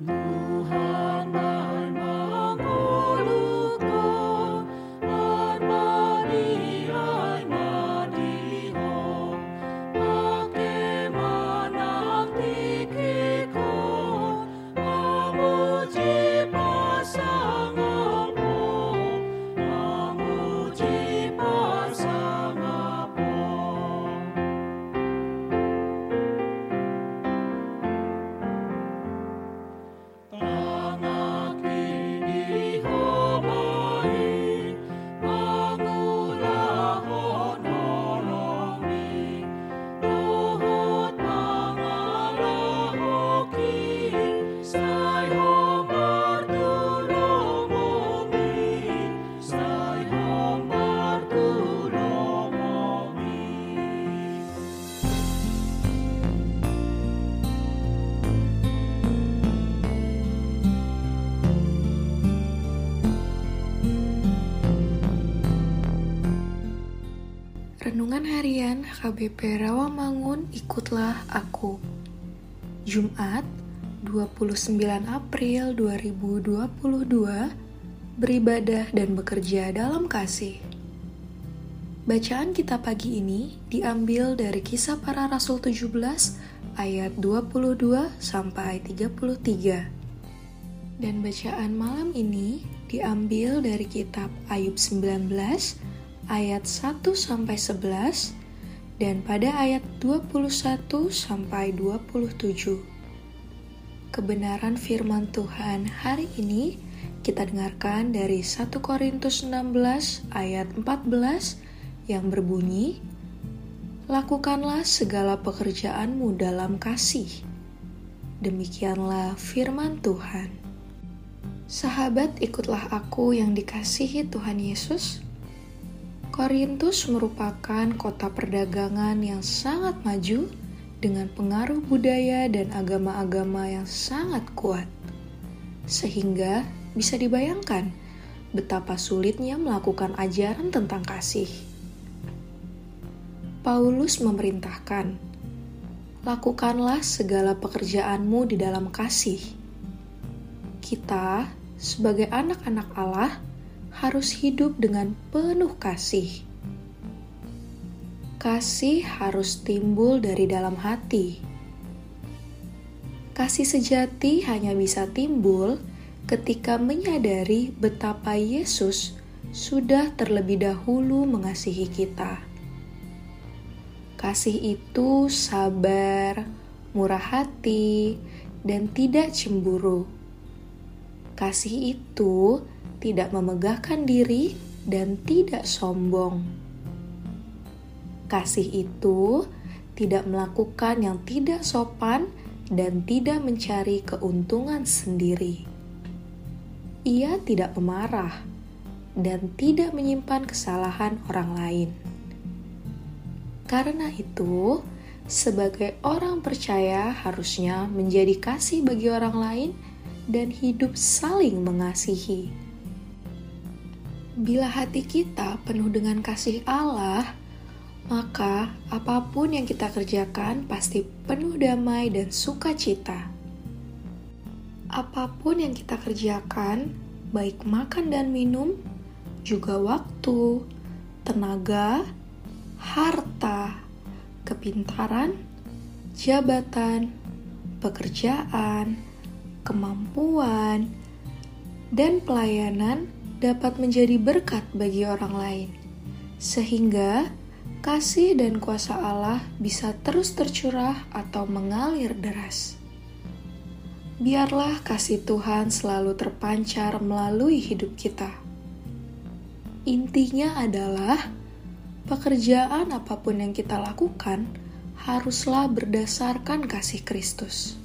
No. Renungan Harian KBP Rawamangun Ikutlah Aku. Jumat 29 April 2022 Beribadah dan bekerja dalam kasih. Bacaan kita pagi ini diambil dari kisah para rasul 17 ayat 22 sampai 33 Dan bacaan malam ini diambil dari kitab Ayub 19 ayat 1 sampai 11 dan pada ayat 21 sampai 27. Kebenaran firman Tuhan hari ini kita dengarkan dari 1 Korintus 16 ayat 14 yang berbunyi Lakukanlah segala pekerjaanmu dalam kasih. Demikianlah firman Tuhan. Sahabat, ikutlah aku yang dikasihi Tuhan Yesus Korintus merupakan kota perdagangan yang sangat maju dengan pengaruh budaya dan agama-agama yang sangat kuat. Sehingga bisa dibayangkan betapa sulitnya melakukan ajaran tentang kasih. Paulus memerintahkan, "Lakukanlah segala pekerjaanmu di dalam kasih." Kita, sebagai anak-anak Allah, harus hidup dengan penuh kasih. Kasih harus timbul dari dalam hati. Kasih sejati hanya bisa timbul ketika menyadari betapa Yesus sudah terlebih dahulu mengasihi kita. Kasih itu sabar, murah hati, dan tidak cemburu. Kasih itu tidak memegahkan diri, dan tidak sombong. Kasih itu tidak melakukan yang tidak sopan dan tidak mencari keuntungan sendiri. Ia tidak pemarah dan tidak menyimpan kesalahan orang lain. Karena itu, sebagai orang percaya harusnya menjadi kasih bagi orang lain dan hidup saling mengasihi. Bila hati kita penuh dengan kasih Allah, maka apa pun yang kita kerjakan pasti penuh damai dan sukacita. Apa pun yang kita kerjakan, baik makan dan minum, juga waktu, tenaga, harta, kepintaran, jabatan, pekerjaan, kemampuan, dan pelayanan dapat menjadi berkat bagi orang lain, sehingga kasih dan kuasa Allah bisa terus tercurah atau mengalir deras. Biarlah kasih Tuhan selalu terpancar melalui hidup kita. Intinya adalah pekerjaan apa pun yang kita lakukan haruslah berdasarkan kasih Kristus.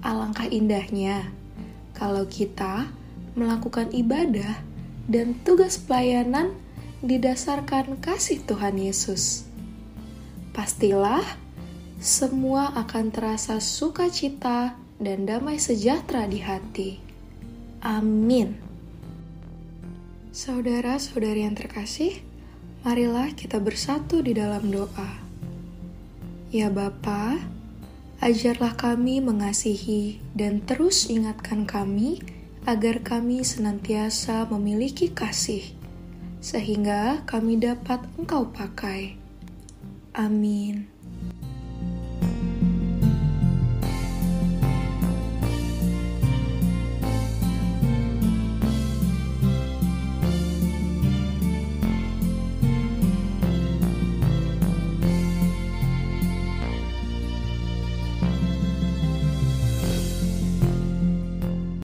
Alangkah indahnya kalau kita melakukan ibadah dan tugas pelayanan didasarkan kasih Tuhan Yesus. Pastilah semua akan terasa sukacita dan damai sejahtera di hati. Amin. Saudara-saudari yang terkasih, marilah kita bersatu di dalam doa. Ya Bapa, ajarlah kami mengasihi dan terus ingatkan kami agar kami senantiasa memiliki kasih, sehingga kami dapat Engkau pakai. Amin.